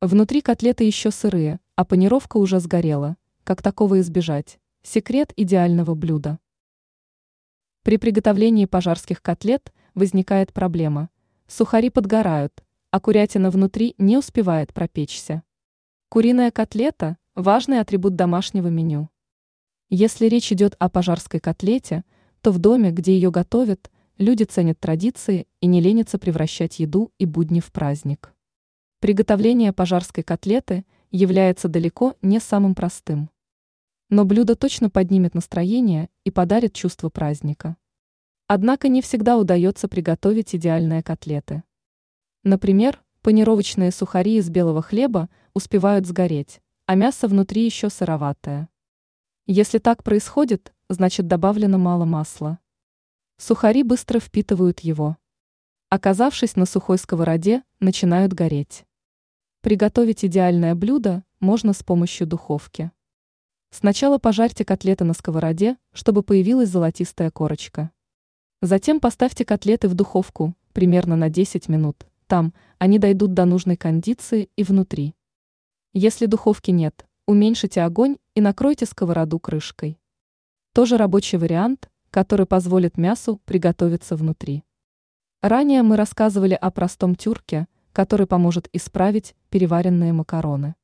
Внутри котлеты еще сырые, а панировка уже сгорела. Как такого избежать? Секрет идеального блюда. При приготовлении пожарских котлет возникает проблема. Сухари подгорают, а курятина внутри не успевает пропечься. Куриная котлета – важный атрибут домашнего меню. Если речь идет о пожарской котлете, то в доме, где ее готовят, люди ценят традиции и не ленятся превращать еду и будни в праздник. Приготовление пожарской котлеты является далеко не самым простым. Но блюдо точно поднимет настроение и подарит чувство праздника. Однако не всегда удается приготовить идеальные котлеты. Например, панировочные сухари из белого хлеба успевают сгореть, а мясо внутри еще сыроватое. Если так происходит, значит добавлено мало масла. Сухари быстро впитывают его. Оказавшись на сухой сковороде, начинают гореть. Приготовить идеальное блюдо можно с помощью духовки. Сначала пожарьте котлеты на сковороде, чтобы появилась золотистая корочка. Затем поставьте котлеты в духовку примерно на 10 минут. Там они дойдут до нужной кондиции и внутри. Если духовки нет, уменьшите огонь и накройте сковороду крышкой. Тоже рабочий вариант, который позволит мясу приготовиться внутри. Ранее мы рассказывали о простом тюрке – который поможет исправить переваренные макароны.